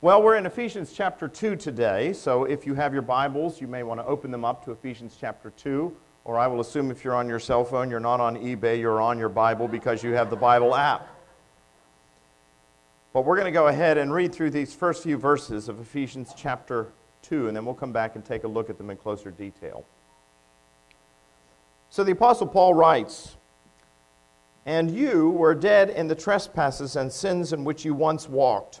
Well, we're in Ephesians chapter 2 today, so if you have your Bibles, you may want to open them up to Ephesians chapter 2, or I will assume if you're on your cell phone, you're not on eBay, you're on your Bible because you have the Bible app. But we're going to go ahead and read through these first few verses of Ephesians chapter 2, and then we'll come back and take a look at them in closer detail. So the Apostle Paul writes, And you were dead in the trespasses and sins in which you once walked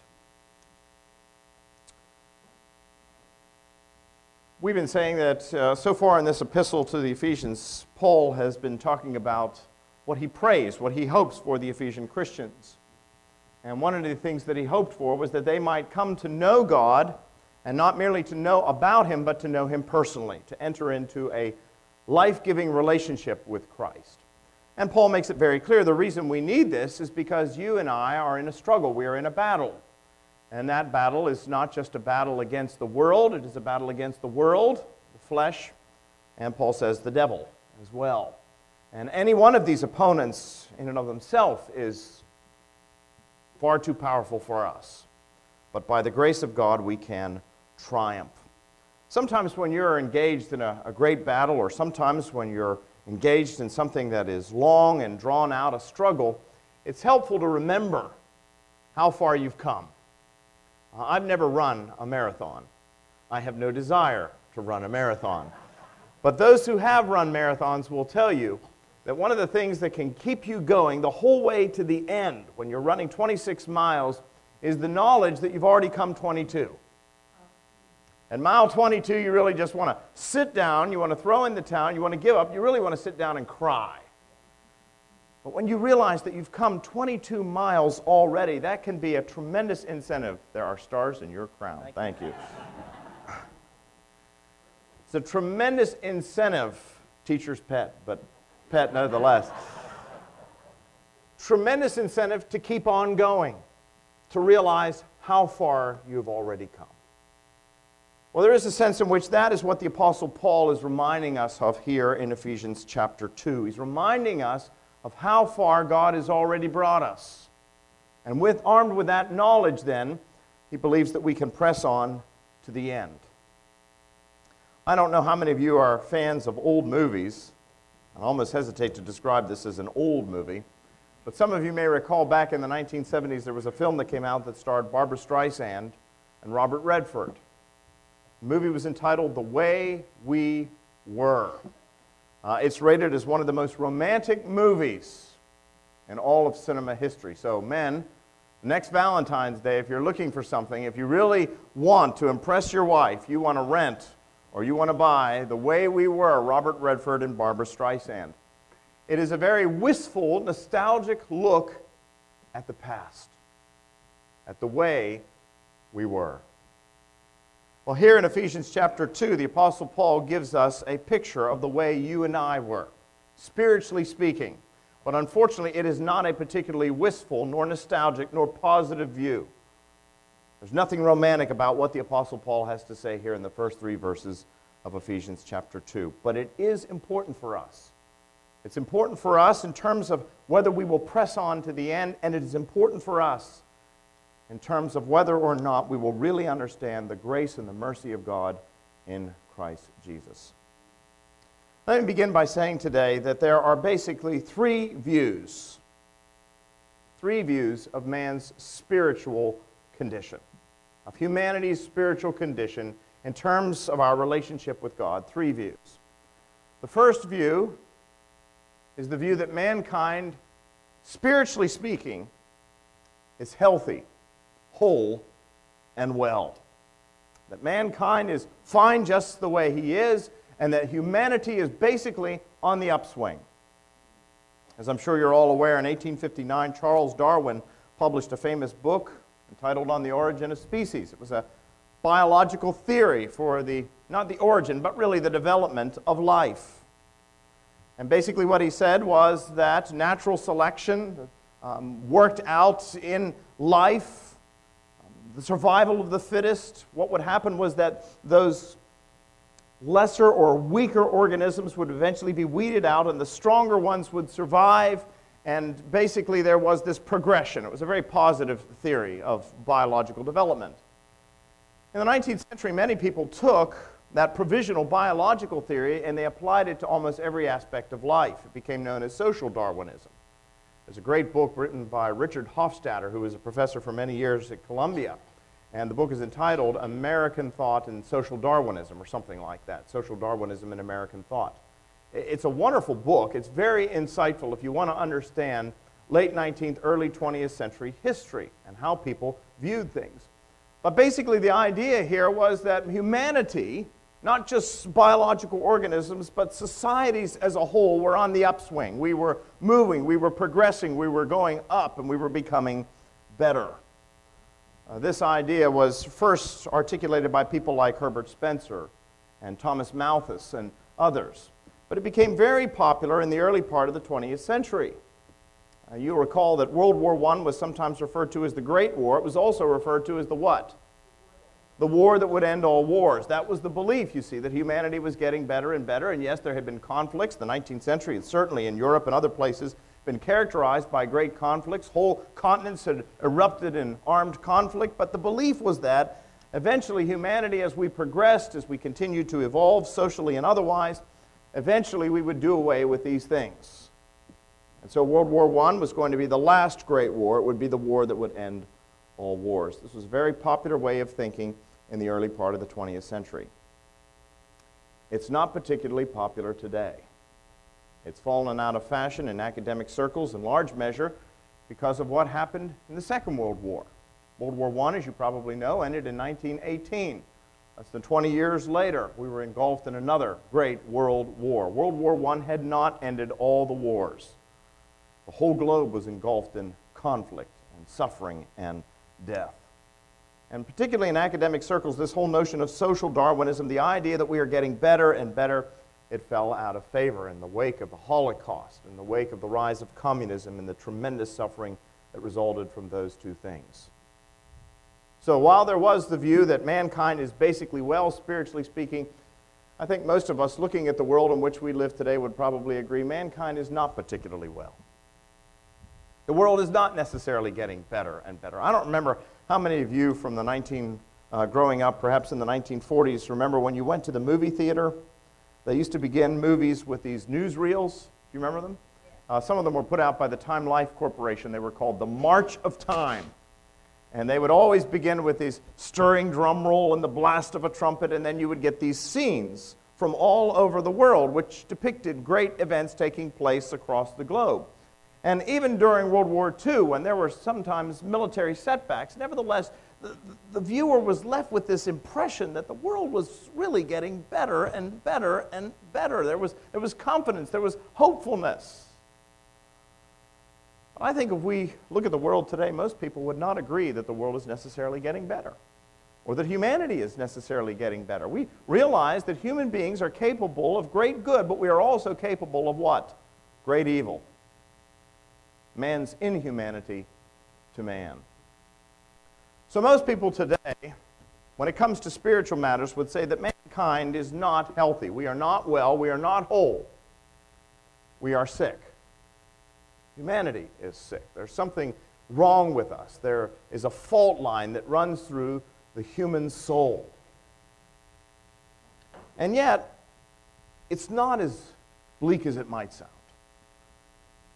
We've been saying that uh, so far in this epistle to the Ephesians, Paul has been talking about what he prays, what he hopes for the Ephesian Christians. And one of the things that he hoped for was that they might come to know God, and not merely to know about him, but to know him personally, to enter into a life giving relationship with Christ. And Paul makes it very clear the reason we need this is because you and I are in a struggle, we are in a battle. And that battle is not just a battle against the world, it is a battle against the world, the flesh, and Paul says the devil as well. And any one of these opponents, in and of themselves, is far too powerful for us. But by the grace of God, we can triumph. Sometimes when you're engaged in a, a great battle, or sometimes when you're engaged in something that is long and drawn out, a struggle, it's helpful to remember how far you've come. Uh, I've never run a marathon. I have no desire to run a marathon. But those who have run marathons will tell you that one of the things that can keep you going the whole way to the end when you're running 26 miles is the knowledge that you've already come 22. At mile 22, you really just want to sit down, you want to throw in the towel, you want to give up, you really want to sit down and cry. But when you realize that you've come 22 miles already, that can be a tremendous incentive. There are stars in your crown. Thank, Thank you. it's a tremendous incentive, teacher's pet, but pet nonetheless. tremendous incentive to keep on going, to realize how far you've already come. Well, there is a sense in which that is what the Apostle Paul is reminding us of here in Ephesians chapter 2. He's reminding us of how far God has already brought us. And with, armed with that knowledge, then, he believes that we can press on to the end. I don't know how many of you are fans of old movies. I almost hesitate to describe this as an old movie. But some of you may recall back in the 1970s there was a film that came out that starred Barbra Streisand and Robert Redford. The movie was entitled The Way We Were. Uh, it's rated as one of the most romantic movies in all of cinema history. So, men, next Valentine's Day, if you're looking for something, if you really want to impress your wife, you want to rent or you want to buy The Way We Were, Robert Redford and Barbra Streisand. It is a very wistful, nostalgic look at the past, at the way we were. Well, here in Ephesians chapter 2, the Apostle Paul gives us a picture of the way you and I were, spiritually speaking. But unfortunately, it is not a particularly wistful, nor nostalgic, nor positive view. There's nothing romantic about what the Apostle Paul has to say here in the first three verses of Ephesians chapter 2. But it is important for us. It's important for us in terms of whether we will press on to the end, and it is important for us in terms of whether or not we will really understand the grace and the mercy of God in Christ Jesus. Let me begin by saying today that there are basically three views, three views of man's spiritual condition, of humanity's spiritual condition in terms of our relationship with God. Three views. The first view is the view that mankind, spiritually speaking, is healthy whole and well. That mankind is fine just the way he is, and that humanity is basically on the upswing. As I'm sure you're all aware, in 1859, Charles Darwin published a famous book entitled On the Origin of Species. It was a biological theory for the, not the origin, but really the development of life. And basically, what he said was that natural selection um, worked out in life, the survival of the fittest. What would happen was that those lesser or weaker organisms would eventually be weeded out, and the stronger ones would survive. And basically, there was this progression. It was a very positive theory of biological development. In the 19th century, many people took that provisional biological theory and they applied it to almost every aspect of life. It became known as social Darwinism. There's a great book written by Richard Hofstadter, who was a professor for many years at Columbia. And the book is entitled American Thought and Social Darwinism, or something like that Social Darwinism and American Thought. It's a wonderful book. It's very insightful if you want to understand late 19th, early 20th century history and how people viewed things. But basically, the idea here was that humanity not just biological organisms, but societies as a whole were on the upswing. We were moving, we were progressing, we were going up, and we were becoming better. Uh, this idea was first articulated by people like Herbert Spencer and Thomas Malthus and others, but it became very popular in the early part of the 20th century. Uh, you'll recall that World War I was sometimes referred to as the Great War. It was also referred to as the what? The war that would end all wars. That was the belief, you see, that humanity was getting better and better. And yes, there had been conflicts. The 19th century, certainly in Europe and other places, been characterized by great conflicts. Whole continents had erupted in armed conflict. But the belief was that eventually humanity, as we progressed, as we continued to evolve socially and otherwise, eventually we would do away with these things. And so World War I was going to be the last great war. It would be the war that would end all wars. This was a very popular way of thinking in the early part of the 20th century. It's not particularly popular today. It's fallen out of fashion in academic circles in large measure because of what happened in the Second World War. World War I, as you probably know, ended in 1918. Less than 20 years later, we were engulfed in another great world war. World War I had not ended all the wars. The whole globe was engulfed in conflict and suffering and death. And particularly in academic circles, this whole notion of social Darwinism, the idea that we are getting better and better, it fell out of favor in the wake of the Holocaust, in the wake of the rise of communism, and the tremendous suffering that resulted from those two things. So while there was the view that mankind is basically well, spiritually speaking, I think most of us looking at the world in which we live today would probably agree mankind is not particularly well. The world is not necessarily getting better and better. I don't remember how many of you from the 19, uh, growing up perhaps in the 1940s, remember when you went to the movie theater? They used to begin movies with these newsreels. Do you remember them? Uh, some of them were put out by the Time Life Corporation. They were called The March of Time. And they would always begin with these stirring drum roll and the blast of a trumpet, and then you would get these scenes from all over the world, which depicted great events taking place across the globe. And even during World War II, when there were sometimes military setbacks, nevertheless, the, the, viewer was left with this impression that the world was really getting better and better and better. There was, there was confidence, there was hopefulness. I think if we look at the world today, most people would not agree that the world is necessarily getting better or that humanity is necessarily getting better. We realize that human beings are capable of great good, but we are also capable of what? Great evil man's inhumanity to man. So most people today, when it comes to spiritual matters, would say that mankind is not healthy. We are not well. We are not whole. We are sick. Humanity is sick. There's something wrong with us. There is a fault line that runs through the human soul. And yet, it's not as bleak as it might sound.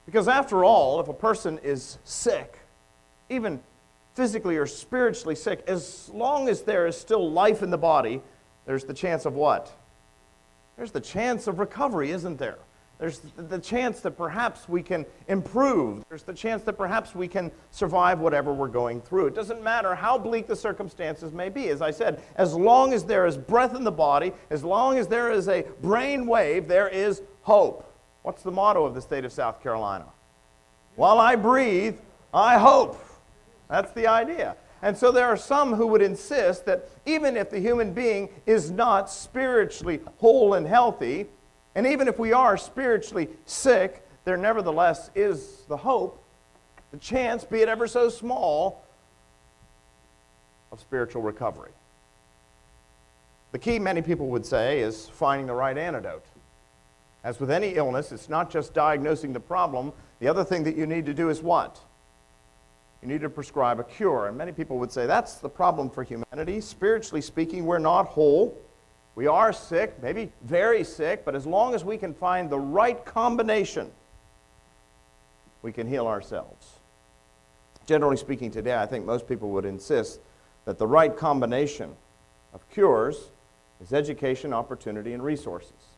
Because after all, if a person is sick, even physically or spiritually sick, as long as there is still life in the body, there's the chance of what? There's the chance of recovery, isn't there? There's the chance that perhaps we can improve. There's the chance that perhaps we can survive whatever we're going through. It doesn't matter how bleak the circumstances may be. As I said, as long as there is breath in the body, as long as there is a brain wave, there is hope. What's the motto of the state of South Carolina? While I breathe, I hope. That's the idea. And so there are some who would insist that even if the human being is not spiritually whole and healthy, And even if we are spiritually sick, there nevertheless is the hope, the chance, be it ever so small, of spiritual recovery. The key, many people would say, is finding the right antidote. As with any illness, it's not just diagnosing the problem. The other thing that you need to do is what? You need to prescribe a cure. And many people would say that's the problem for humanity. Spiritually speaking, we're not whole. We are sick, maybe very sick, but as long as we can find the right combination, we can heal ourselves. Generally speaking, today, I think most people would insist that the right combination of cures is education, opportunity, and resources.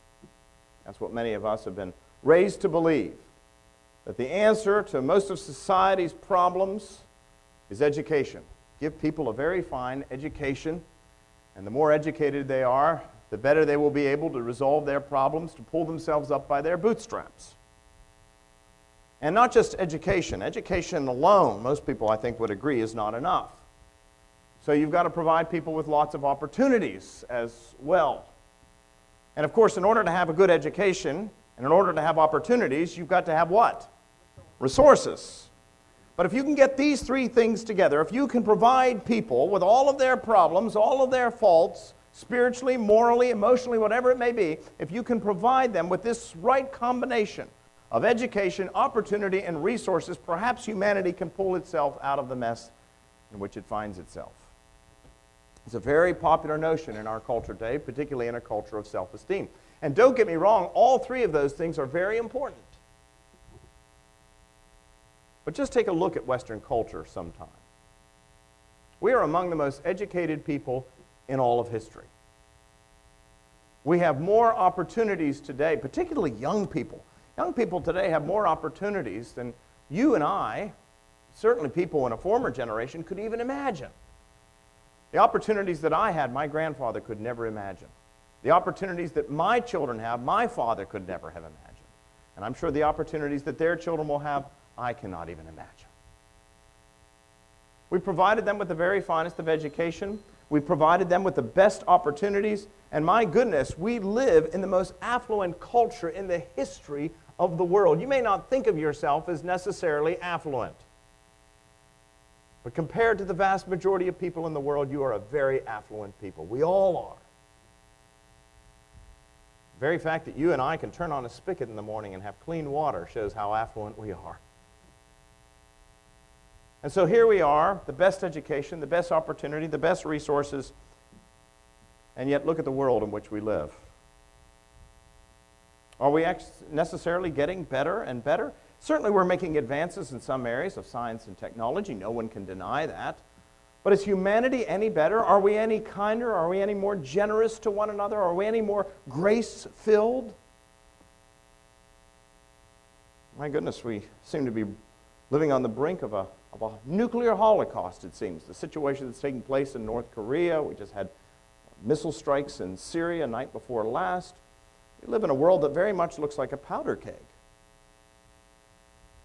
That's what many of us have been raised to believe that the answer to most of society's problems is education. Give people a very fine education, and the more educated they are, the better they will be able to resolve their problems, to pull themselves up by their bootstraps. And not just education. Education alone, most people I think would agree, is not enough. So you've got to provide people with lots of opportunities as well. And of course, in order to have a good education and in order to have opportunities, you've got to have what? Resources. But if you can get these three things together, if you can provide people with all of their problems, all of their faults, spiritually, morally, emotionally, whatever it may be, if you can provide them with this right combination of education, opportunity, and resources, perhaps humanity can pull itself out of the mess in which it finds itself. It's a very popular notion in our culture today, particularly in a culture of self esteem. And don't get me wrong, all three of those things are very important. But just take a look at Western culture sometime. We are among the most educated people in all of history. We have more opportunities today, particularly young people. Young people today have more opportunities than you and I, certainly people in a former generation, could even imagine. The opportunities that I had, my grandfather could never imagine. The opportunities that my children have, my father could never have imagined. And I'm sure the opportunities that their children will have, I cannot even imagine. We provided them with the very finest of education. We provided them with the best opportunities. And my goodness, we live in the most affluent culture in the history of the world. You may not think of yourself as necessarily affluent. But compared to the vast majority of people in the world, you are a very affluent people. We all are. The very fact that you and I can turn on a spigot in the morning and have clean water shows how affluent we are. And so here we are, the best education, the best opportunity, the best resources, and yet look at the world in which we live. Are we necessarily getting better and better? Certainly, we're making advances in some areas of science and technology. No one can deny that. But is humanity any better? Are we any kinder? Are we any more generous to one another? Are we any more grace filled? My goodness, we seem to be living on the brink of a, of a nuclear holocaust, it seems. The situation that's taking place in North Korea, we just had missile strikes in Syria night before last. We live in a world that very much looks like a powder keg.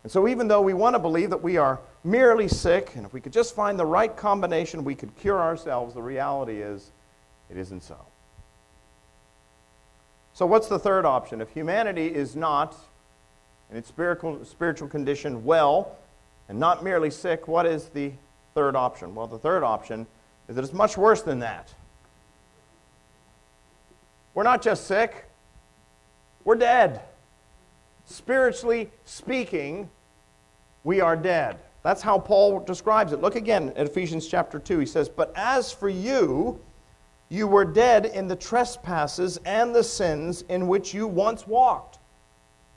And so, even though we want to believe that we are merely sick, and if we could just find the right combination, we could cure ourselves, the reality is it isn't so. So, what's the third option? If humanity is not, in its spiritual, spiritual condition, well, and not merely sick, what is the third option? Well, the third option is that it's much worse than that. We're not just sick, we're dead. Spiritually speaking, we are dead. That's how Paul describes it. Look again at Ephesians chapter 2. He says, But as for you, you were dead in the trespasses and the sins in which you once walked,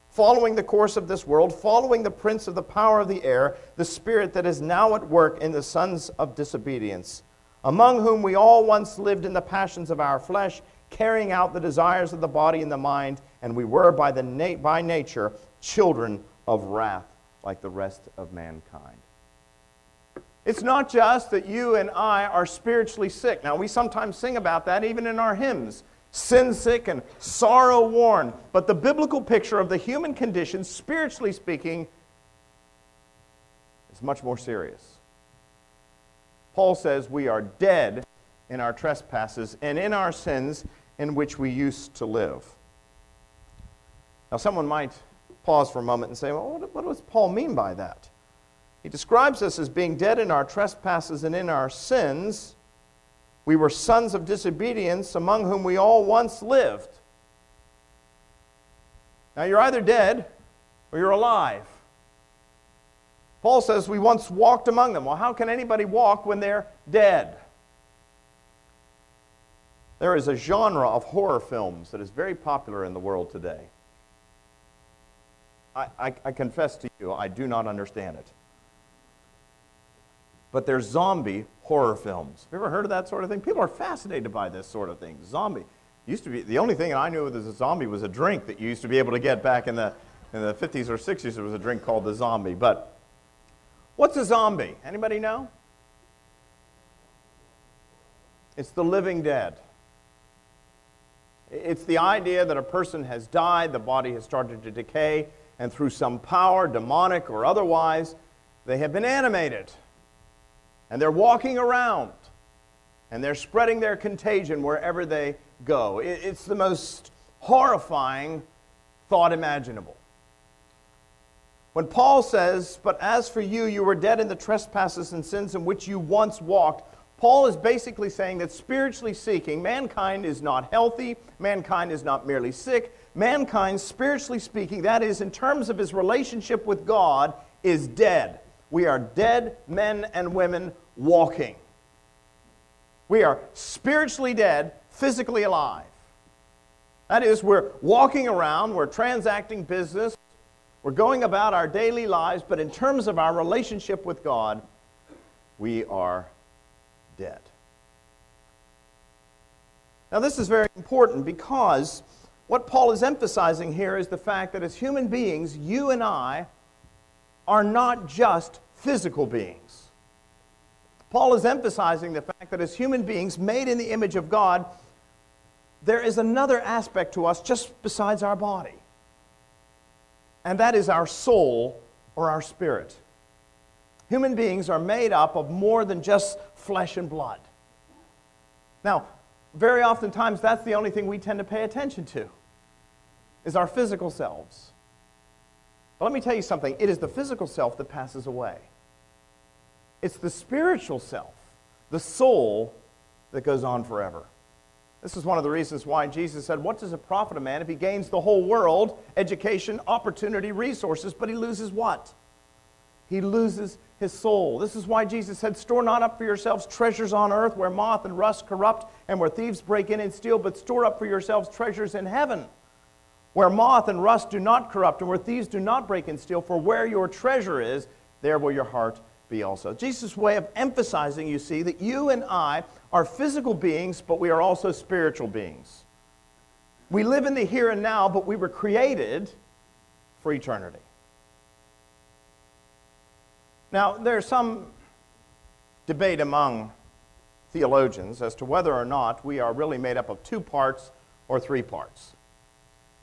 following the course of this world, following the prince of the power of the air, the spirit that is now at work in the sons of disobedience, among whom we all once lived in the passions of our flesh carrying out the desires of the body and the mind, and we were by, the na- by nature children of wrath like the rest of mankind. It's not just that you and I are spiritually sick. Now, we sometimes sing about that even in our hymns sin sick and sorrow worn. But the biblical picture of the human condition, spiritually speaking, is much more serious. Paul says we are dead in our trespasses and in our sins in which we used to live. Now, someone might pause for a moment and say, well, what, does Paul mean by that? He describes us as being dead in our trespasses and in our sins. We were sons of disobedience, among whom we all once lived. Now, you're either dead or you're alive. Paul says we once walked among them. Well, how can anybody walk when they're dead? There is a genre of horror films that is very popular in the world today. I, I, I, confess to you, I do not understand it. But they're zombie horror films. Have you ever heard of that sort of thing? People are fascinated by this sort of thing. Zombie. Used to be the only thing I knew as a zombie was a drink that you used to be able to get back in the in the 50s or 60s. There was a drink called the zombie. But what's a zombie? Anybody know? It's the living dead. It's the idea that a person has died, the body has started to decay, and through some power, demonic or otherwise, they have been animated. And they're walking around. And they're spreading their contagion wherever they go. It's the most horrifying thought imaginable. When Paul says, But as for you, you were dead in the trespasses and sins in which you once walked, Paul is basically saying that spiritually seeking, mankind is not healthy, mankind is not merely sick. Mankind, spiritually speaking, that is, in terms of his relationship with God, is dead. We are dead men and women walking. We are spiritually dead, physically alive. That is, we're walking around, we're transacting business, we're going about our daily lives, but in terms of our relationship with God, we are dead. Now, this is very important because what Paul is emphasizing here is the fact that as human beings, you and I are not just physical beings. Paul is emphasizing the fact that as human beings made in the image of God, there is another aspect to us just besides our body, and that is our soul or our spirit. Human beings are made up of more than just flesh and blood. Now, very oftentimes that's the only thing we tend to pay attention to is our physical selves. But let me tell you something, it is the physical self that passes away. It's the spiritual self, the soul that goes on forever. This is one of the reasons why Jesus said, What does it profit a man if he gains the whole world, education, opportunity, resources, but he loses what? He loses his soul. This is why Jesus said, Store not up for yourselves treasures on earth where moth and rust corrupt and where thieves break in and steal, but store up for yourselves treasures in heaven where moth and rust do not corrupt and where thieves do not break and steal. For where your treasure is, there will your heart be also. Jesus' way of emphasizing, you see, that you and I are physical beings, but we are also spiritual beings. We live in the here and now, but we were created for eternity. Now, there's some debate among theologians as to whether or not we are really made up of two parts or three parts.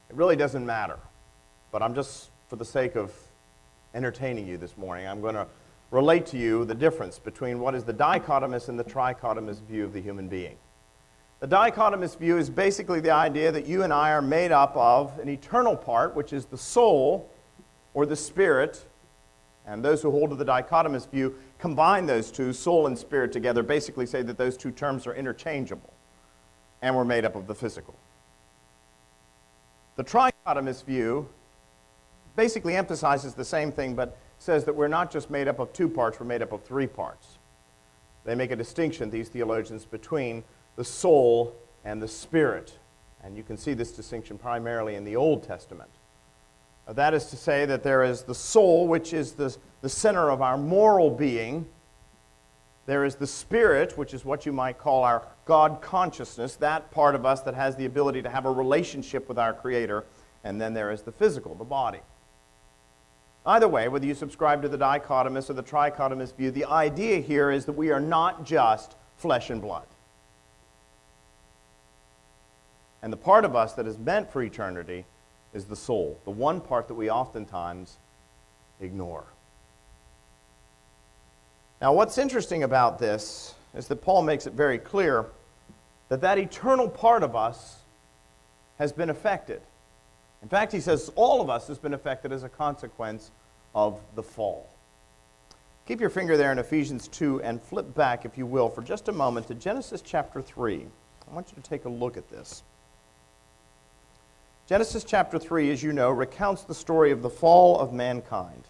It really doesn't matter. But I'm just, for the sake of entertaining you this morning, I'm going to relate to you the difference between what is the dichotomous and the trichotomous view of the human being. The dichotomous view is basically the idea that you and I are made up of an eternal part, which is the soul or the spirit, and those who hold to the dichotomous view combine those two, soul and spirit, together, basically say that those two terms are interchangeable and we're made up of the physical. The trichotomous view basically emphasizes the same thing, but says that we're not just made up of two parts, we're made up of three parts. They make a distinction, these theologians, between the soul and the spirit. And you can see this distinction primarily in the Old Testament. Uh, that is to say, that there is the soul, which is the, the center of our moral being. There is the spirit, which is what you might call our God consciousness, that part of us that has the ability to have a relationship with our Creator. And then there is the physical, the body. Either way, whether you subscribe to the dichotomous or the trichotomous view, the idea here is that we are not just flesh and blood. And the part of us that is meant for eternity is the soul, the one part that we oftentimes ignore. Now, what's interesting about this is that Paul makes it very clear that that eternal part of us has been affected. In fact, he says all of us has been affected as a consequence of the fall. Keep your finger there in Ephesians 2 and flip back, if you will, for just a moment to Genesis chapter 3. I want you to take a look at this. Genesis chapter 3, as you know, recounts the story of the fall of mankind.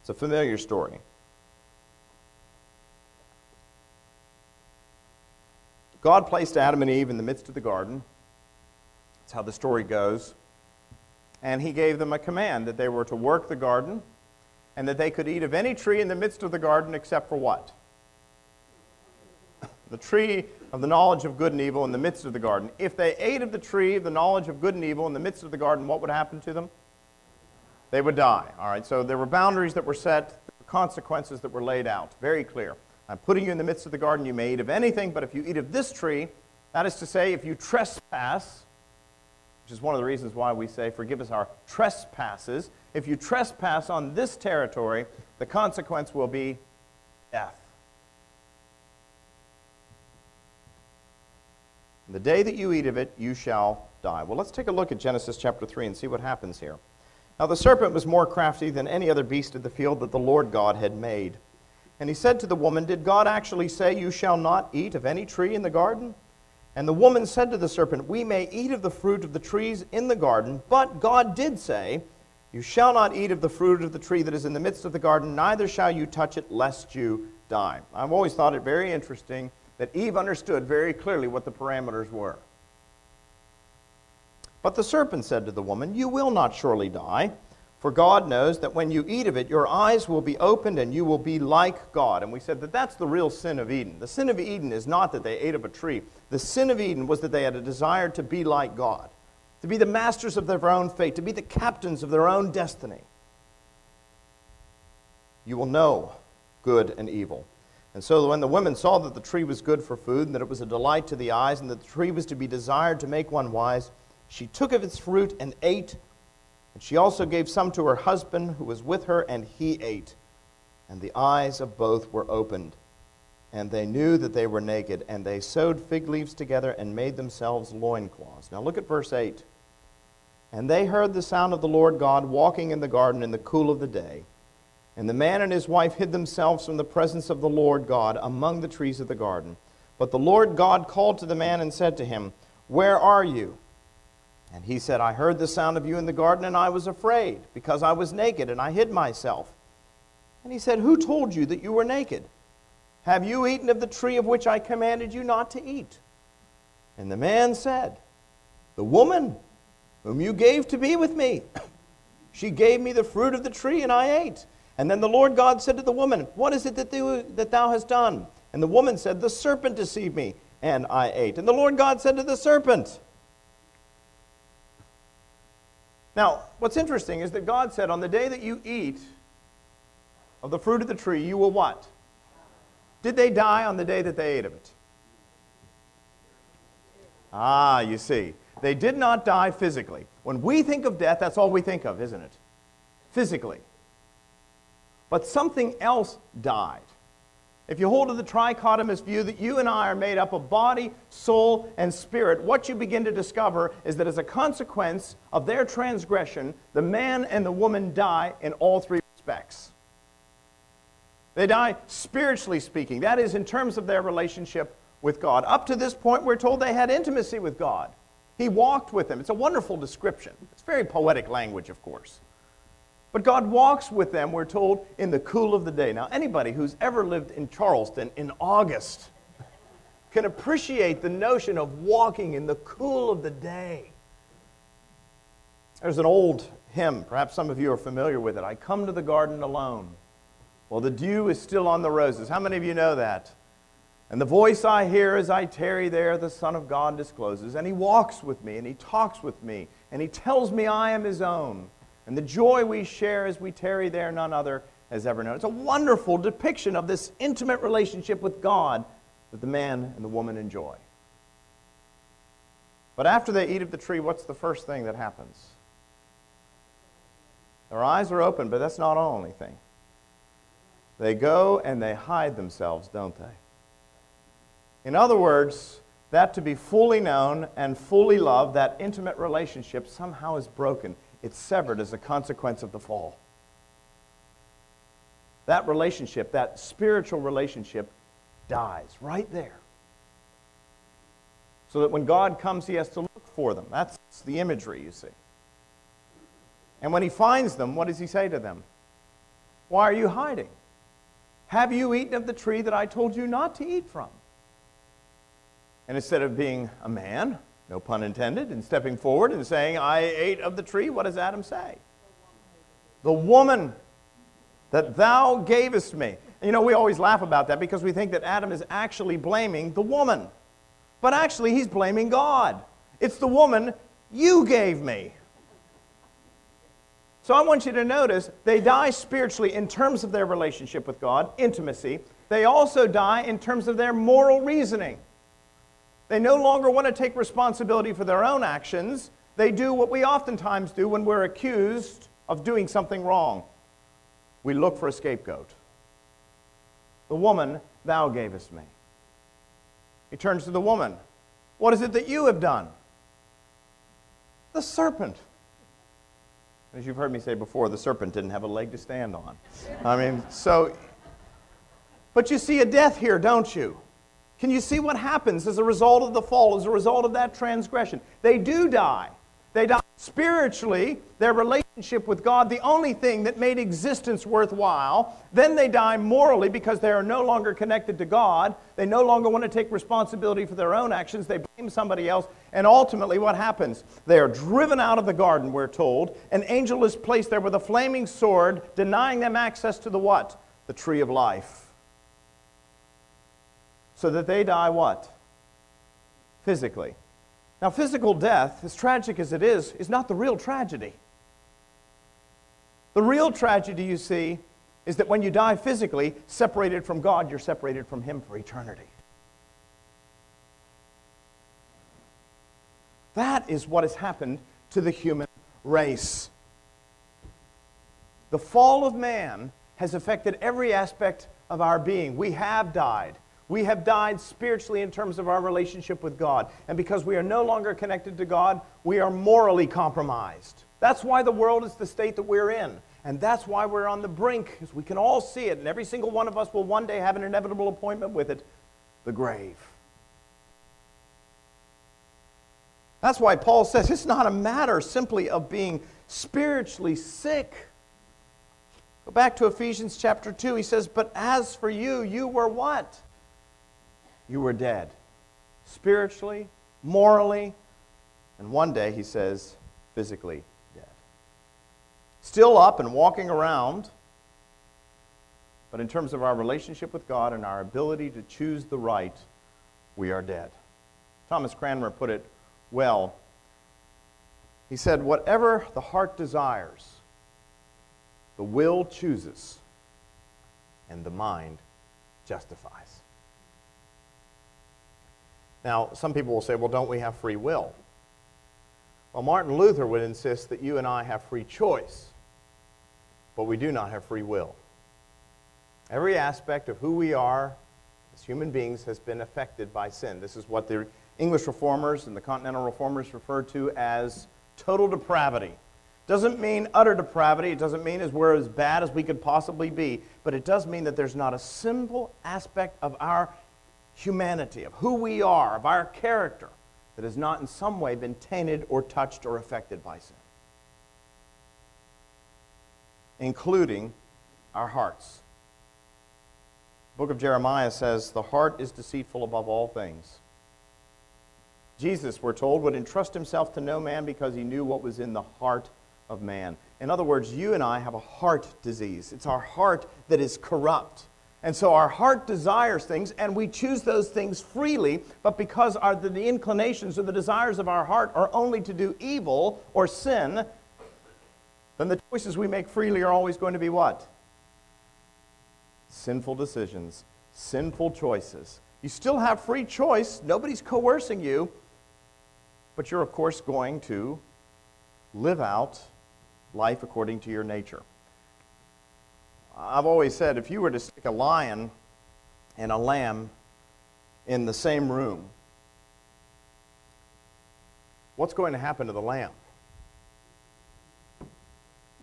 It's a familiar story. God placed Adam and Eve in the midst of the garden. That's how the story goes. And he gave them a command that they were to work the garden and that they could eat of any tree in the midst of the garden except for what? the tree of the knowledge of good and evil in the midst of the garden. If they ate of the tree of the knowledge of good and evil in the midst of the garden, what would happen to them? They would die. All right, so there were boundaries that were set, consequences that were laid out. Very clear. I'm putting you in the midst of the garden. You may eat of anything, but if you eat of this tree, that is to say, if you trespass, which is one of the reasons why we say, forgive us our trespasses. If you trespass on this territory, the consequence will be death. The day that you eat of it, you shall die. Well, let's take a look at Genesis chapter 3 and see what happens here. Now, the serpent was more crafty than any other beast of the field that the Lord God had made. And he said to the woman, Did God actually say, You shall not eat of any tree in the garden? And the woman said to the serpent, We may eat of the fruit of the trees in the garden, but God did say, You shall not eat of the fruit of the tree that is in the midst of the garden, neither shall you touch it, lest you die. I've always thought it very interesting that Eve understood very clearly what the parameters were. But the serpent said to the woman, You will not surely die. For God knows that when you eat of it, your eyes will be opened and you will be like God. And we said that that's the real sin of Eden. The sin of Eden is not that they ate of a tree. The sin of Eden was that they had a desire to be like God, to be the masters of their own fate, to be the captains of their own destiny. You will know good and evil. And so when the women saw that the tree was good for food, and that it was a delight to the eyes, and that the tree was to be desired to make one wise, she took of its fruit and ate. And she also gave some to her husband who was with her, and he ate. And the eyes of both were opened, and they knew that they were naked, and they sewed fig leaves together and made themselves loincloths. Now look at verse 8. And they heard the sound of the Lord God walking in the garden in the cool of the day. And the man and his wife hid themselves from the presence of the Lord God among the trees of the garden. But the Lord God called to the man and said to him, Where are you? And he said, I heard the sound of you in the garden, and I was afraid, because I was naked, and I hid myself. And he said, Who told you that you were naked? Have you eaten of the tree of which I commanded you not to eat? And the man said, The woman whom you gave to be with me, she gave me the fruit of the tree, and I ate. And then the Lord God said to the woman, What is it that, thou, that thou hast done? And the woman said, The serpent deceived me, and I ate. And the Lord God said to the serpent, Now, what's interesting is that God said, On the day that you eat of the fruit of the tree, you will what? Did they die on the day that they ate of it? Ah, you see. They did not die physically. When we think of death, that's all we think of, isn't it? Physically. But something else died. If you hold to the trichotomous view that you and I are made up of body, soul, and spirit, what you begin to discover is that as a consequence of their transgression, the man and the woman die in all three respects. They die spiritually speaking, that is, in terms of their relationship with God. Up to this point, we're told they had intimacy with God. He walked with them. It's a wonderful description. It's very poetic language, of course. But God walks with them, we're told, in the cool of the day. Now, anybody who's ever lived in Charleston in August can appreciate the notion of walking in the cool of the day. There's an old hymn, perhaps some of you are familiar with it. I come to the garden alone. Well, the dew is still on the roses. How many of you know that? And the voice I hear as I tarry there, the Son of God discloses. And he walks with me, and he talks with me, and he tells me I am his own. And the joy we share as we tarry there, none other has ever known. It's a wonderful depiction of this intimate relationship with God that the man and the woman enjoy. But after they eat of the tree, what's the first thing that happens? Their eyes are open, but that's not the only thing. They go and they hide themselves, don't they? In other words, that to be fully known and fully loved, that intimate relationship somehow is broken. It's severed as a consequence of the fall. That relationship, that spiritual relationship, dies right there. So that when God comes, he has to look for them. That's the imagery, you see. And when he finds them, what does he say to them? Why are you hiding? Have you eaten of the tree that I told you not to eat from? And instead of being a man, no pun intended, and stepping forward and saying, I ate of the tree, what does Adam say? The woman that thou gavest me. And you know, we always laugh about that because we think that Adam is actually blaming the woman. But actually, he's blaming God. It's the woman you gave me. So I want you to notice they die spiritually in terms of their relationship with God, intimacy. They also die in terms of their moral reasoning. They no longer want to take responsibility for their own actions. They do what we oftentimes do when we're accused of doing something wrong. We look for a scapegoat. The woman thou gavest me. He turns to the woman. What is it that you have done? The serpent. As you've heard me say before, the serpent didn't have a leg to stand on. I mean, so, but you see a death here, don't you? Can you see what happens as a result of the fall, as a result of that transgression? They do die. They die spiritually, their relationship with God, the only thing that made existence worthwhile. Then they die morally because they are no longer connected to God. They no longer want to take responsibility for their own actions. They blame somebody else. And ultimately, what happens? They are driven out of the garden, we're told. An angel is placed there with a flaming sword, denying them access to the what? The tree of life. So that they die what? Physically. Now, physical death, as tragic as it is, is not the real tragedy. The real tragedy, you see, is that when you die physically, separated from God, you're separated from Him for eternity. That is what has happened to the human race. The fall of man has affected every aspect of our being. We have died. We have died spiritually in terms of our relationship with God. And because we are no longer connected to God, we are morally compromised. That's why the world is the state that we're in. And that's why we're on the brink, because we can all see it, and every single one of us will one day have an inevitable appointment with it the grave. That's why Paul says it's not a matter simply of being spiritually sick. Go back to Ephesians chapter 2. He says, But as for you, you were what? You were dead. Spiritually, morally, and one day, he says, physically dead. Still up and walking around, but in terms of our relationship with God and our ability to choose the right, we are dead. Thomas Cranmer put it well. He said, Whatever the heart desires, the will chooses, and the mind justifies. Now, some people will say, well, don't we have free will? Well, Martin Luther would insist that you and I have free choice, but we do not have free will. Every aspect of who we are as human beings has been affected by sin. This is what the English reformers and the continental reformers refer to as total depravity. Doesn't mean utter depravity. It doesn't mean as we're as bad as we could possibly be. But it does mean that there's not a single aspect of our humanity, of who we are, of our character, that has not in some way been tainted or touched or affected by sin, including our hearts. The book of Jeremiah says, The heart is deceitful above all things. Jesus, we're told, would entrust himself to no man because he knew what was in the heart of man. In other words, you and I have a heart disease. It's our heart that is corrupt. And so our heart desires things, and we choose those things freely, but because our, the, the inclinations or the desires of our heart are only to do evil or sin, then the choices we make freely are always going to be what? Sinful decisions, sinful choices. You still have free choice, nobody's coercing you, but you're, of course, going to live out life according to your nature. I've always said if you were to stick a lion and a lamb in the same room, what's going to happen to the lamb?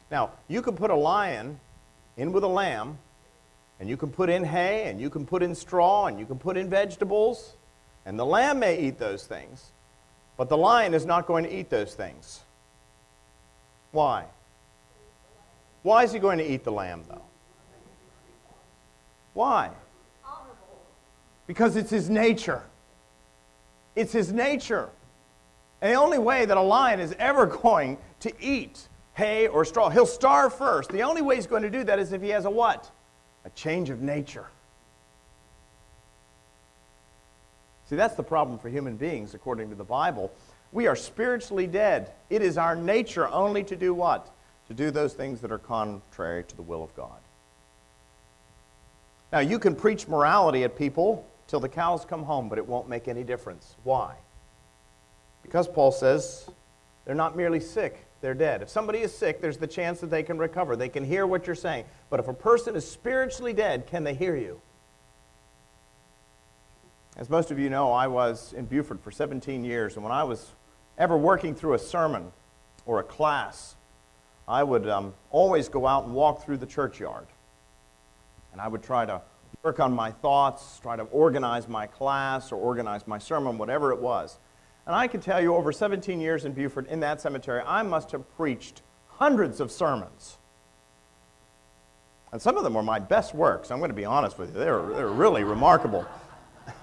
Now, you can put a lion in with a lamb, and you can put in hay, and you can put in straw, and you can put in vegetables, and the lamb may eat those things, but the lion is not going to eat those things. Why? Why is he going to eat the lamb, though? Why? Because it's his nature. It's his nature. And the only way that a lion is ever going to eat hay or straw, he'll starve first. The only way he's going to do that is if he has a what? A change of nature. See, that's the problem for human beings, according to the Bible. We are spiritually dead. It is our nature only to do what? To do those things that are contrary to the will of God. Now, you can preach morality at people till the cows come home, but it won't make any difference. Why? Because Paul says they're not merely sick, they're dead. If somebody is sick, there's the chance that they can recover. They can hear what you're saying. But if a person is spiritually dead, can they hear you? As most of you know, I was in Beaufort for 17 years, and when I was ever working through a sermon or a class, I would um, always go out and walk through the churchyard. And I would try to work on my thoughts, try to organize my class or organize my sermon, whatever it was. And I can tell you, over 17 years in Beaufort, in that cemetery, I must have preached hundreds of sermons. And some of them were my best works. I'm going to be honest with you. They were, they were really remarkable.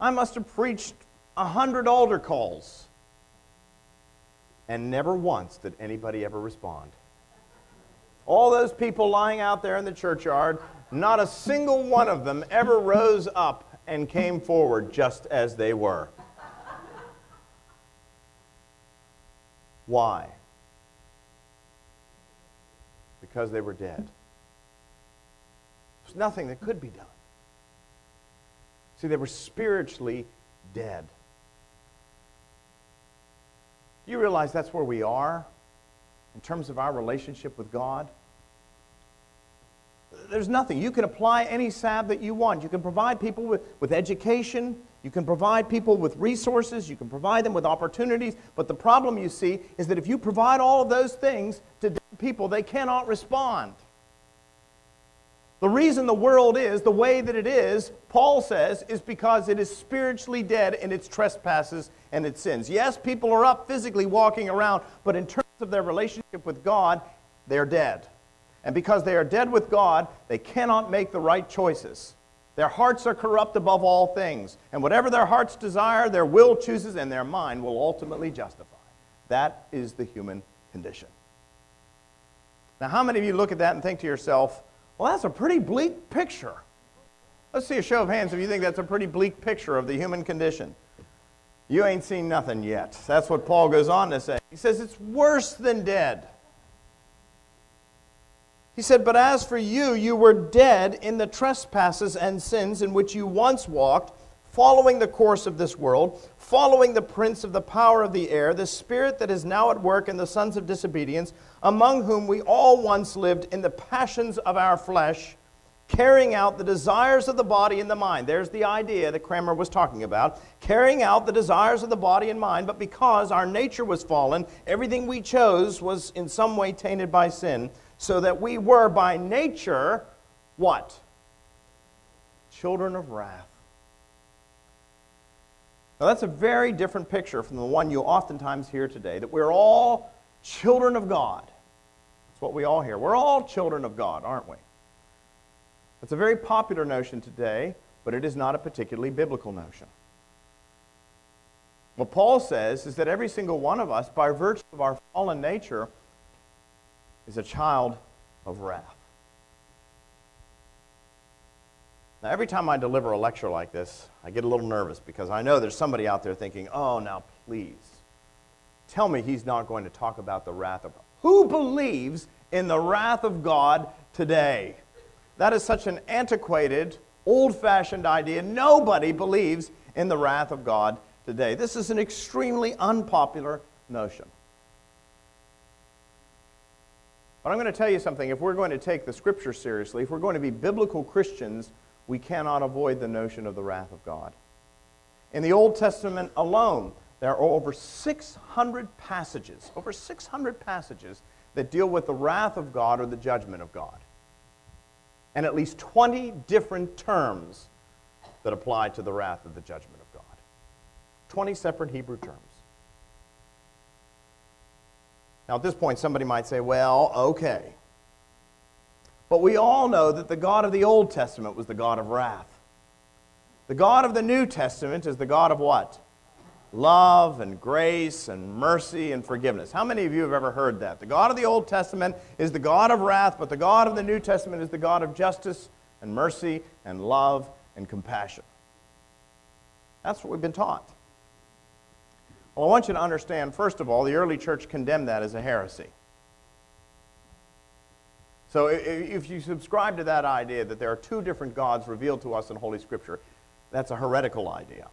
I must have preached a hundred altar calls. And never once did anybody ever respond. All those people lying out there in the churchyard, not a single one of them ever rose up and came forward just as they were. Why? Because they were dead. There's nothing that could be done. See, they were spiritually dead. Do you realize that's where we are in terms of our relationship with God? There's nothing. You can apply any salve that you want. You can provide people with, with education. You can provide people with resources. You can provide them with opportunities. But the problem you see is that if you provide all of those things to people, they cannot respond. The reason the world is the way that it is, Paul says, is because it is spiritually dead in its trespasses and its sins. Yes, people are up physically walking around, but in terms of their relationship with God, they're dead. And because they are dead with God, they cannot make the right choices. Their hearts are corrupt above all things. And whatever their hearts desire, their will chooses, and their mind will ultimately justify. That is the human condition. Now, how many of you look at that and think to yourself, well, that's a pretty bleak picture. Let's see a show of hands if you think that's a pretty bleak picture of the human condition. You ain't seen nothing yet. That's what Paul goes on to say. He says it's worse than dead. He said, But as for you, you were dead in the trespasses and sins in which you once walked, following the course of this world, following the prince of the power of the air, the spirit that is now at work in the sons of disobedience among whom we all once lived in the passions of our flesh, carrying out the desires of the body and the mind. There's the idea that Kramer was talking about. Carrying out the desires of the body and mind, but because our nature was fallen, everything we chose was in some way tainted by sin, so that we were by nature what? Children of wrath. Now, that's a very different picture from the one you oftentimes hear today that we're all children of God. That's what we all hear. We're all children of God, aren't we? It's a very popular notion today, but it is not a particularly biblical notion. What Paul says is that every single one of us, by virtue of our fallen nature, is a child of wrath. Now, every time I deliver a lecture like this, I get a little nervous because I know there's somebody out there thinking, oh, now please, tell me he's not going to talk about the wrath of God. Who believes in the wrath of God today? That is such an antiquated, old fashioned idea. Nobody believes in the wrath of God today. This is an extremely unpopular notion. But I'm going to tell you something. If we're going to take the scripture seriously, if we're going to be biblical Christians, we cannot avoid the notion of the wrath of God. In the Old Testament alone, there are over 600 passages, over 600 passages that deal with the wrath of God or the judgment of God. And at least 20 different terms that apply to the wrath of the judgment of God. 20 separate Hebrew terms. Now, at this point, somebody might say, well, okay. But we all know that the God of the Old Testament was the God of wrath. The God of the New Testament is the God of what? Love and grace and mercy and forgiveness. How many of you have ever heard that? The God of the Old Testament is the God of wrath, but the God of the New Testament is the God of justice and mercy and love and compassion. That's what we've been taught. Well, I want you to understand, first of all, the early church condemned that as a heresy. So if you subscribe to that idea that there are two different gods revealed to us in Holy Scripture, that's a heretical idea.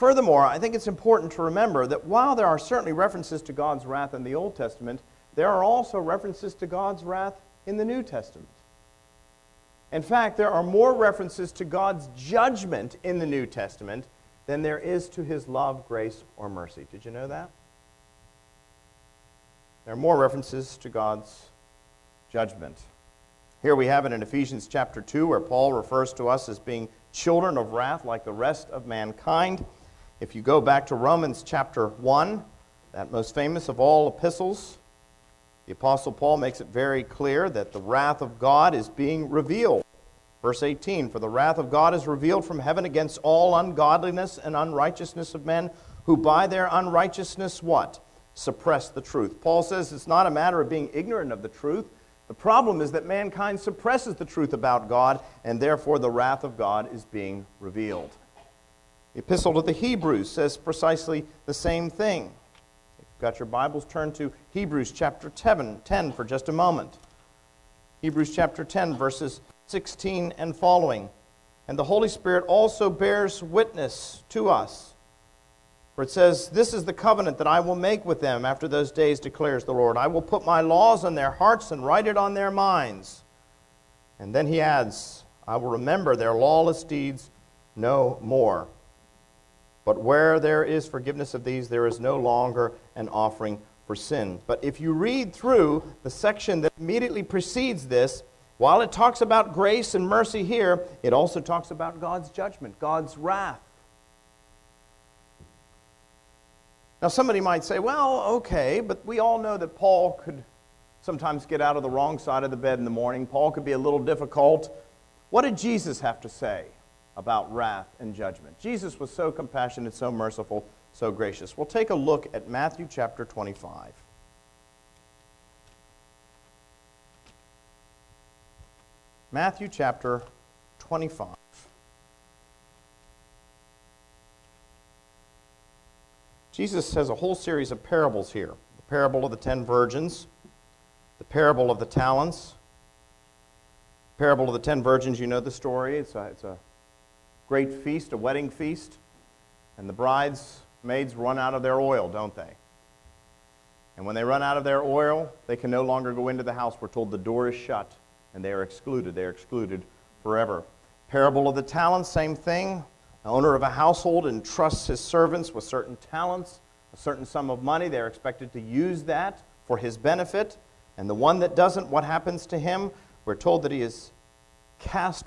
Furthermore, I think it's important to remember that while there are certainly references to God's wrath in the Old Testament, there are also references to God's wrath in the New Testament. In fact, there are more references to God's judgment in the New Testament than there is to his love, grace, or mercy. Did you know that? There are more references to God's judgment. Here we have it in Ephesians chapter 2, where Paul refers to us as being children of wrath like the rest of mankind. If you go back to Romans chapter 1, that most famous of all epistles, the Apostle Paul makes it very clear that the wrath of God is being revealed. Verse 18 For the wrath of God is revealed from heaven against all ungodliness and unrighteousness of men who by their unrighteousness what? Suppress the truth. Paul says it's not a matter of being ignorant of the truth, the problem is that mankind suppresses the truth about God, and therefore the wrath of God is being revealed. The Epistle to the Hebrews says precisely the same thing. If you've got your Bibles, turn to Hebrews chapter 10, 10 for just a moment. Hebrews chapter 10, verses 16 and following. And the Holy Spirit also bears witness to us for it says, This is the covenant that I will make with them after those days, declares the Lord. I will put my laws on their hearts and write it on their minds. And then he adds, I will remember their lawless deeds no more. But where there is forgiveness of these, there is no longer an offering for sin. But if you read through the section that immediately precedes this, while it talks about grace and mercy here, it also talks about God's judgment, God's wrath. Now, somebody might say, well, okay, but we all know that Paul could sometimes get out of the wrong side of the bed in the morning. Paul could be a little difficult. What did Jesus have to say about wrath and judgment? Jesus was so compassionate, so merciful, so gracious. We'll take a look at Matthew chapter 25. Matthew chapter 25. Jesus has a whole series of parables here the parable of the ten virgins, the parable of the talents, the parable of the ten virgins. You know the story. It's a, it's a great feast, a wedding feast, and the bridesmaids run out of their oil, don't they? And when they run out of their oil, they can no longer go into the house. We're told the door is shut and they are excluded. They are excluded forever. Parable of the talents, same thing. The owner of a household entrusts his servants with certain talents, a certain sum of money. They're expected to use that for his benefit. And the one that doesn't, what happens to him? We're told that he is cast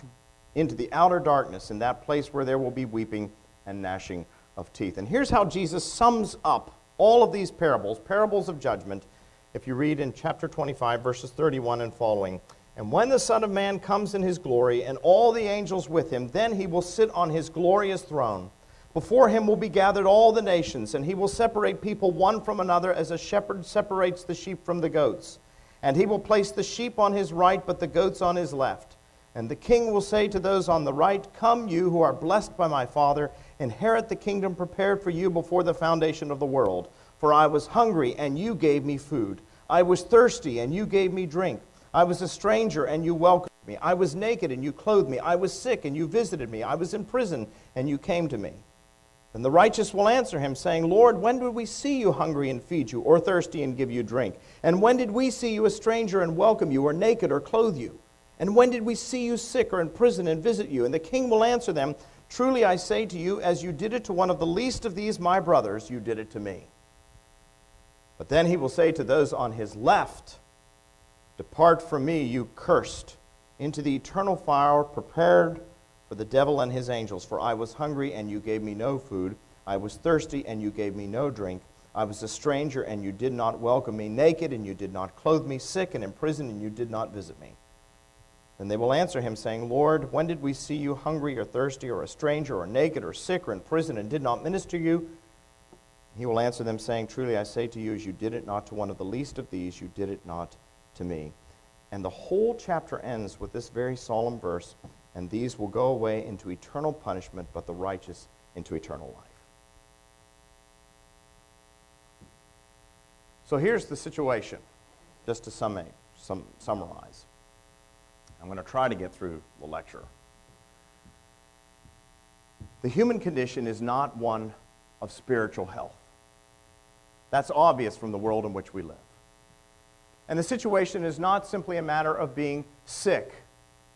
into the outer darkness, in that place where there will be weeping and gnashing of teeth. And here's how Jesus sums up all of these parables, parables of judgment, if you read in chapter 25, verses 31 and following. And when the Son of Man comes in his glory, and all the angels with him, then he will sit on his glorious throne. Before him will be gathered all the nations, and he will separate people one from another as a shepherd separates the sheep from the goats. And he will place the sheep on his right, but the goats on his left. And the king will say to those on the right, Come, you who are blessed by my Father, inherit the kingdom prepared for you before the foundation of the world. For I was hungry, and you gave me food. I was thirsty, and you gave me drink. I was a stranger and you welcomed me. I was naked and you clothed me. I was sick and you visited me. I was in prison and you came to me. Then the righteous will answer him, saying, Lord, when did we see you hungry and feed you, or thirsty and give you drink? And when did we see you a stranger and welcome you, or naked or clothe you? And when did we see you sick or in prison and visit you? And the king will answer them, Truly I say to you, as you did it to one of the least of these my brothers, you did it to me. But then he will say to those on his left, Depart from me, you cursed, into the eternal fire prepared for the devil and his angels. For I was hungry, and you gave me no food. I was thirsty, and you gave me no drink. I was a stranger, and you did not welcome me, naked, and you did not clothe me, sick and in prison, and you did not visit me. Then they will answer him, saying, Lord, when did we see you hungry or thirsty or a stranger or naked or sick or in prison and did not minister to you? He will answer them, saying, Truly I say to you, as you did it not to one of the least of these, you did it not to me. And the whole chapter ends with this very solemn verse and these will go away into eternal punishment, but the righteous into eternal life. So here's the situation, just to sum, sum, summarize. I'm going to try to get through the lecture. The human condition is not one of spiritual health. That's obvious from the world in which we live. And the situation is not simply a matter of being sick.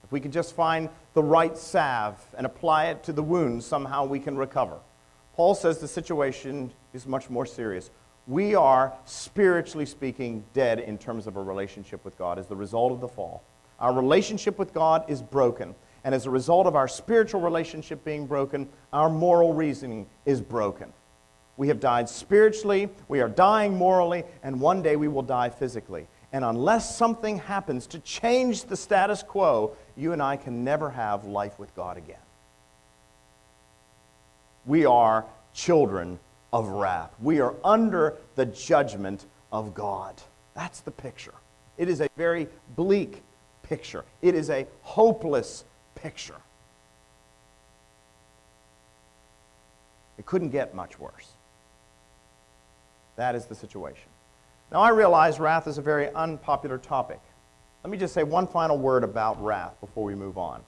If we can just find the right salve and apply it to the wound, somehow we can recover. Paul says the situation is much more serious. We are, spiritually speaking, dead in terms of a relationship with God as the result of the fall. Our relationship with God is broken. And as a result of our spiritual relationship being broken, our moral reasoning is broken. We have died spiritually, we are dying morally, and one day we will die physically. And unless something happens to change the status quo, you and I can never have life with God again. We are children of wrath. We are under the judgment of God. That's the picture. It is a very bleak picture, it is a hopeless picture. It couldn't get much worse. That is the situation. Now, I realize wrath is a very unpopular topic. Let me just say one final word about wrath before we move on.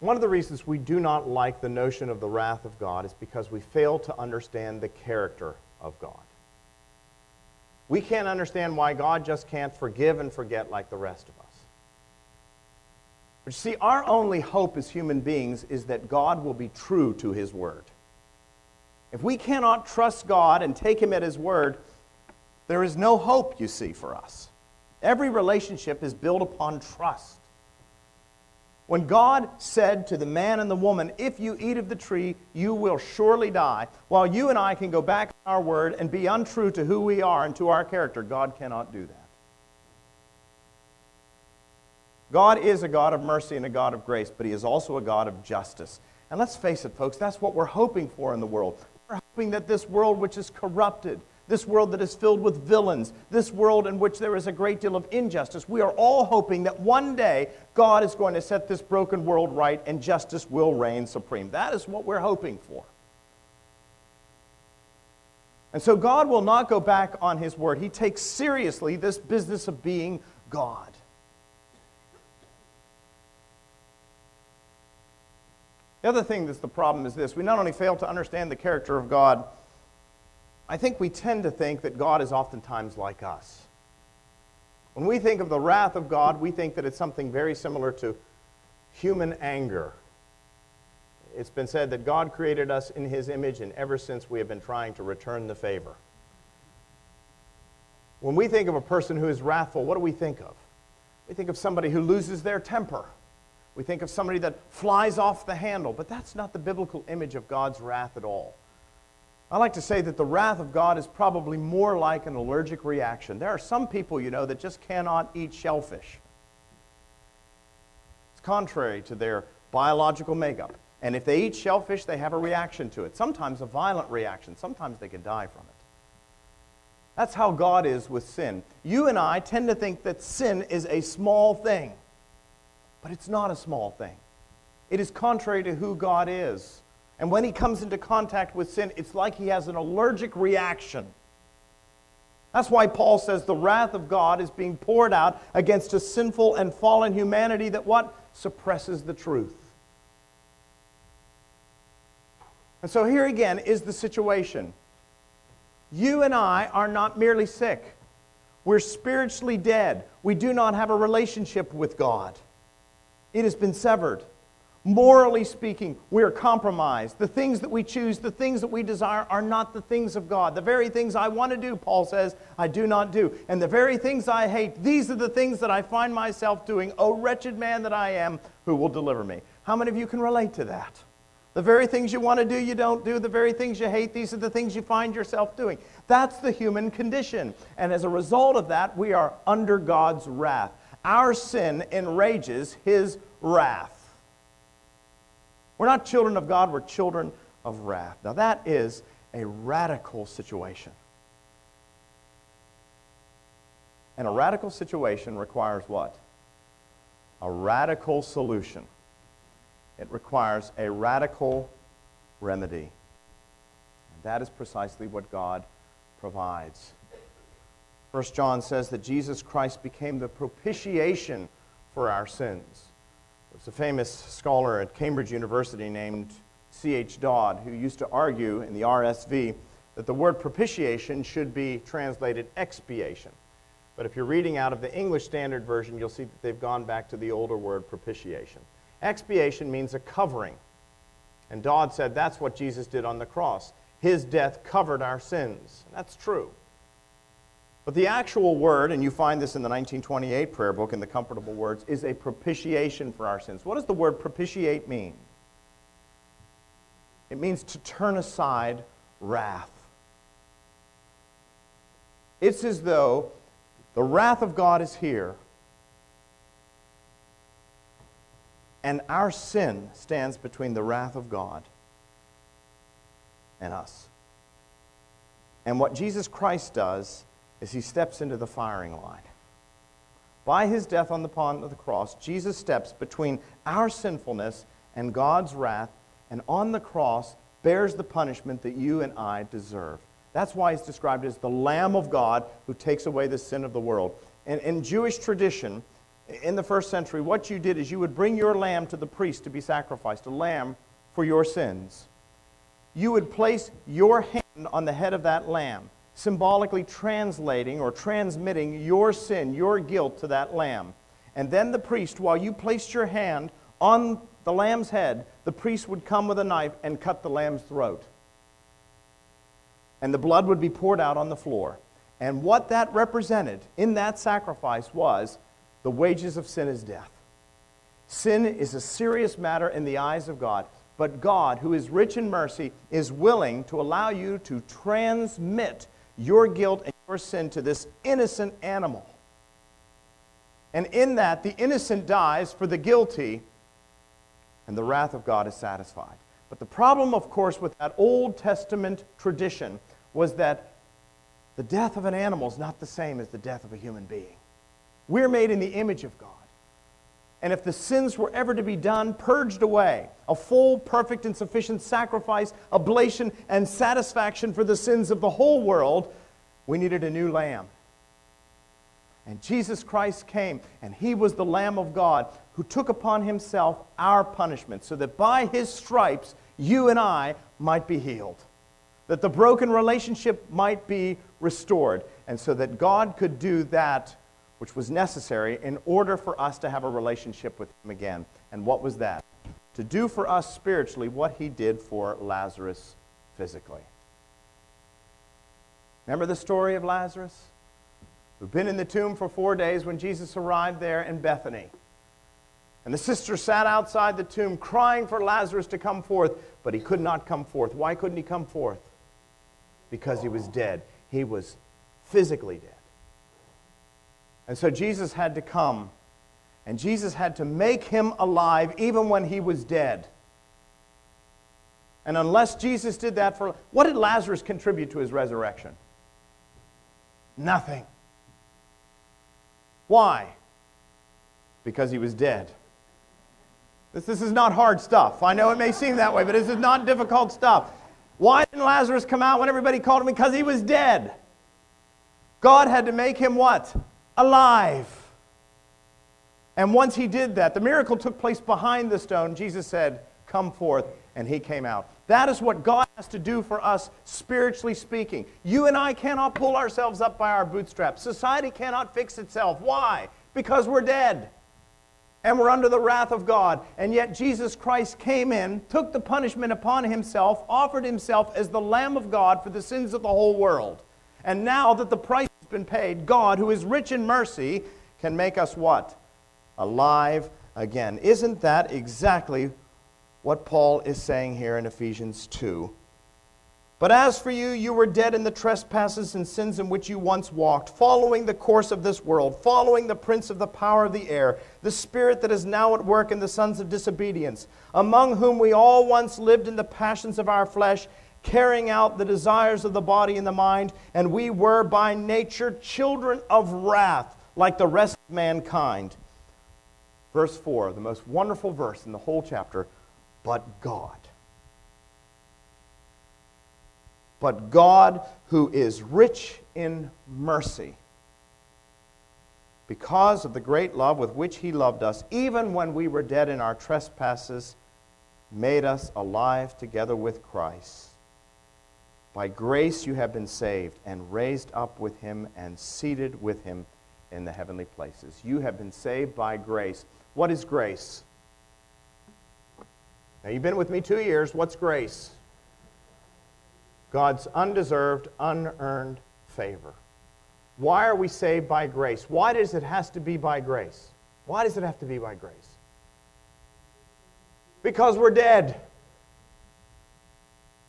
One of the reasons we do not like the notion of the wrath of God is because we fail to understand the character of God. We can't understand why God just can't forgive and forget like the rest of us. But you see, our only hope as human beings is that God will be true to his word. If we cannot trust God and take him at his word, there is no hope, you see, for us. Every relationship is built upon trust. When God said to the man and the woman, If you eat of the tree, you will surely die, while you and I can go back on our word and be untrue to who we are and to our character, God cannot do that. God is a God of mercy and a God of grace, but He is also a God of justice. And let's face it, folks, that's what we're hoping for in the world. We're hoping that this world, which is corrupted, this world that is filled with villains, this world in which there is a great deal of injustice. We are all hoping that one day God is going to set this broken world right and justice will reign supreme. That is what we're hoping for. And so God will not go back on his word. He takes seriously this business of being God. The other thing that's the problem is this we not only fail to understand the character of God, I think we tend to think that God is oftentimes like us. When we think of the wrath of God, we think that it's something very similar to human anger. It's been said that God created us in his image, and ever since we have been trying to return the favor. When we think of a person who is wrathful, what do we think of? We think of somebody who loses their temper. We think of somebody that flies off the handle, but that's not the biblical image of God's wrath at all. I like to say that the wrath of God is probably more like an allergic reaction. There are some people, you know, that just cannot eat shellfish. It's contrary to their biological makeup. And if they eat shellfish, they have a reaction to it. Sometimes a violent reaction. Sometimes they can die from it. That's how God is with sin. You and I tend to think that sin is a small thing, but it's not a small thing. It is contrary to who God is. And when he comes into contact with sin, it's like he has an allergic reaction. That's why Paul says the wrath of God is being poured out against a sinful and fallen humanity that what? Suppresses the truth. And so here again is the situation. You and I are not merely sick. We're spiritually dead. We do not have a relationship with God. It has been severed. Morally speaking, we are compromised. The things that we choose, the things that we desire, are not the things of God. The very things I want to do, Paul says, I do not do. And the very things I hate, these are the things that I find myself doing. O wretched man that I am, who will deliver me? How many of you can relate to that? The very things you want to do, you don't do. The very things you hate, these are the things you find yourself doing. That's the human condition. And as a result of that, we are under God's wrath. Our sin enrages his wrath. We're not children of God, we're children of wrath. Now, that is a radical situation. And a radical situation requires what? A radical solution. It requires a radical remedy. And that is precisely what God provides. First John says that Jesus Christ became the propitiation for our sins. There's a famous scholar at Cambridge University named C.H. Dodd who used to argue in the RSV that the word propitiation should be translated expiation. But if you're reading out of the English Standard Version, you'll see that they've gone back to the older word propitiation. Expiation means a covering. And Dodd said that's what Jesus did on the cross. His death covered our sins. That's true. But the actual word, and you find this in the 1928 prayer book in the Comfortable Words, is a propitiation for our sins. What does the word propitiate mean? It means to turn aside wrath. It's as though the wrath of God is here, and our sin stands between the wrath of God and us. And what Jesus Christ does as he steps into the firing line. By his death on the pond of the cross, Jesus steps between our sinfulness and God's wrath, and on the cross bears the punishment that you and I deserve. That's why he's described as the Lamb of God who takes away the sin of the world. And in Jewish tradition, in the first century, what you did is you would bring your lamb to the priest to be sacrificed, a lamb for your sins. You would place your hand on the head of that lamb symbolically translating or transmitting your sin, your guilt to that lamb. And then the priest, while you placed your hand on the lamb's head, the priest would come with a knife and cut the lamb's throat. And the blood would be poured out on the floor. And what that represented in that sacrifice was the wages of sin is death. Sin is a serious matter in the eyes of God. But God, who is rich in mercy, is willing to allow you to transmit your guilt and your sin to this innocent animal. And in that, the innocent dies for the guilty, and the wrath of God is satisfied. But the problem, of course, with that Old Testament tradition was that the death of an animal is not the same as the death of a human being. We're made in the image of God. And if the sins were ever to be done, purged away, a full, perfect, and sufficient sacrifice, oblation, and satisfaction for the sins of the whole world, we needed a new lamb. And Jesus Christ came, and he was the Lamb of God who took upon himself our punishment, so that by his stripes you and I might be healed, that the broken relationship might be restored, and so that God could do that which was necessary in order for us to have a relationship with Him again. And what was that? To do for us spiritually what He did for Lazarus physically. Remember the story of Lazarus? Who'd been in the tomb for four days when Jesus arrived there in Bethany. And the sister sat outside the tomb crying for Lazarus to come forth, but he could not come forth. Why couldn't he come forth? Because he was dead. He was physically dead. And so Jesus had to come, and Jesus had to make him alive even when he was dead. And unless Jesus did that for what did Lazarus contribute to his resurrection? Nothing. Why? Because he was dead. This, this is not hard stuff. I know it may seem that way, but this is not difficult stuff. Why didn't Lazarus come out when everybody called him? Because he was dead. God had to make him what? Alive. And once he did that, the miracle took place behind the stone. Jesus said, Come forth, and he came out. That is what God has to do for us, spiritually speaking. You and I cannot pull ourselves up by our bootstraps. Society cannot fix itself. Why? Because we're dead. and we're under the wrath of God. And yet Jesus Christ came in, took the punishment upon himself, offered himself as the Lamb of God for the sins of the whole world. And now that the price been paid, God, who is rich in mercy, can make us what? Alive again. Isn't that exactly what Paul is saying here in Ephesians 2? But as for you, you were dead in the trespasses and sins in which you once walked, following the course of this world, following the prince of the power of the air, the spirit that is now at work in the sons of disobedience, among whom we all once lived in the passions of our flesh, carrying out the desires of the body and the mind, and we were by nature children of wrath, like the rest of mankind. Verse 4, the most wonderful verse in the whole chapter, but God but God, who is rich in mercy, because of the great love with which He loved us, even when we were dead in our trespasses, made us alive together with Christ. By grace you have been saved and raised up with Him and seated with Him in the heavenly places. You have been saved by grace. What is grace? Now, you've been with me two years. What's grace? God's undeserved, unearned favor. Why are we saved by grace? Why does it have to be by grace? Why does it have to be by grace? Because we're dead.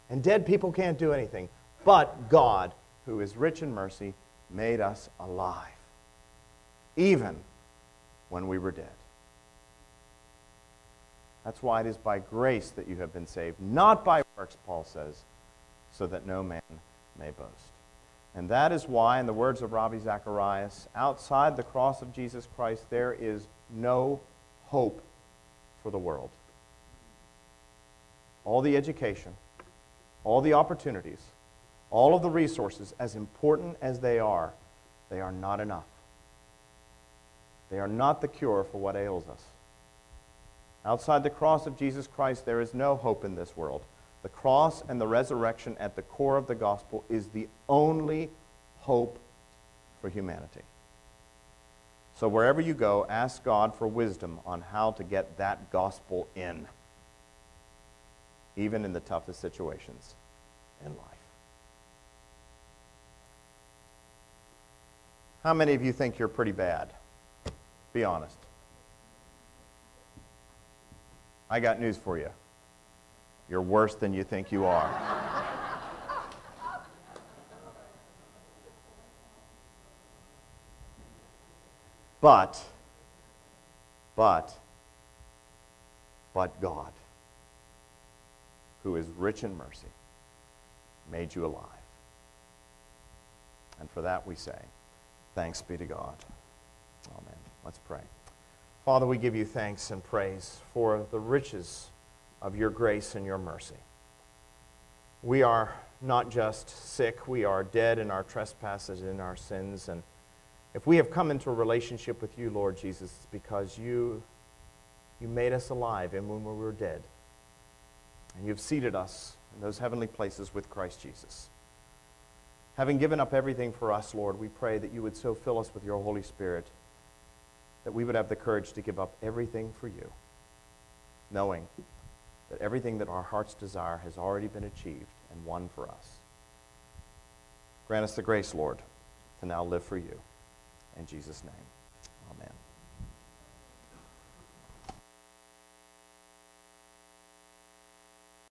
And dead people can't do anything. But God, who is rich in mercy, made us alive, even when we were dead. That's why it is by grace that you have been saved, not by works, Paul says so that no man may boast. And that is why, in the words of Ravi Zacharias, outside the cross of Jesus Christ, there is no hope for the world. All the education, all the opportunities, all of the resources, as important as they are, they are not enough. They are not the cure for what ails us. Outside the cross of Jesus Christ, there is no hope in this world. The cross and the resurrection at the core of the gospel is the only hope for humanity. So wherever you go, ask God for wisdom on how to get that gospel in, even in the toughest situations in life. How many of you think you're pretty bad? Be honest. I got news for you. You're worse than you think you are. but, but, but God, who is rich in mercy, made you alive. And for that we say, thanks be to God. Amen. Let's pray. Father, we give you thanks and praise for the riches of your grace and your mercy. We are not just sick, we are dead in our trespasses and in our sins. And if we have come into a relationship with you, Lord Jesus, it's because you, you made us alive and when we were dead. And you've seated us in those heavenly places with Christ Jesus. Having given up everything for us, Lord, we pray that you would so fill us with your Holy Spirit that we would have the courage to give up everything for you, knowing that everything that our hearts desire has already been achieved and won for us. Grant us the grace, Lord, to now live for you. In Jesus' name.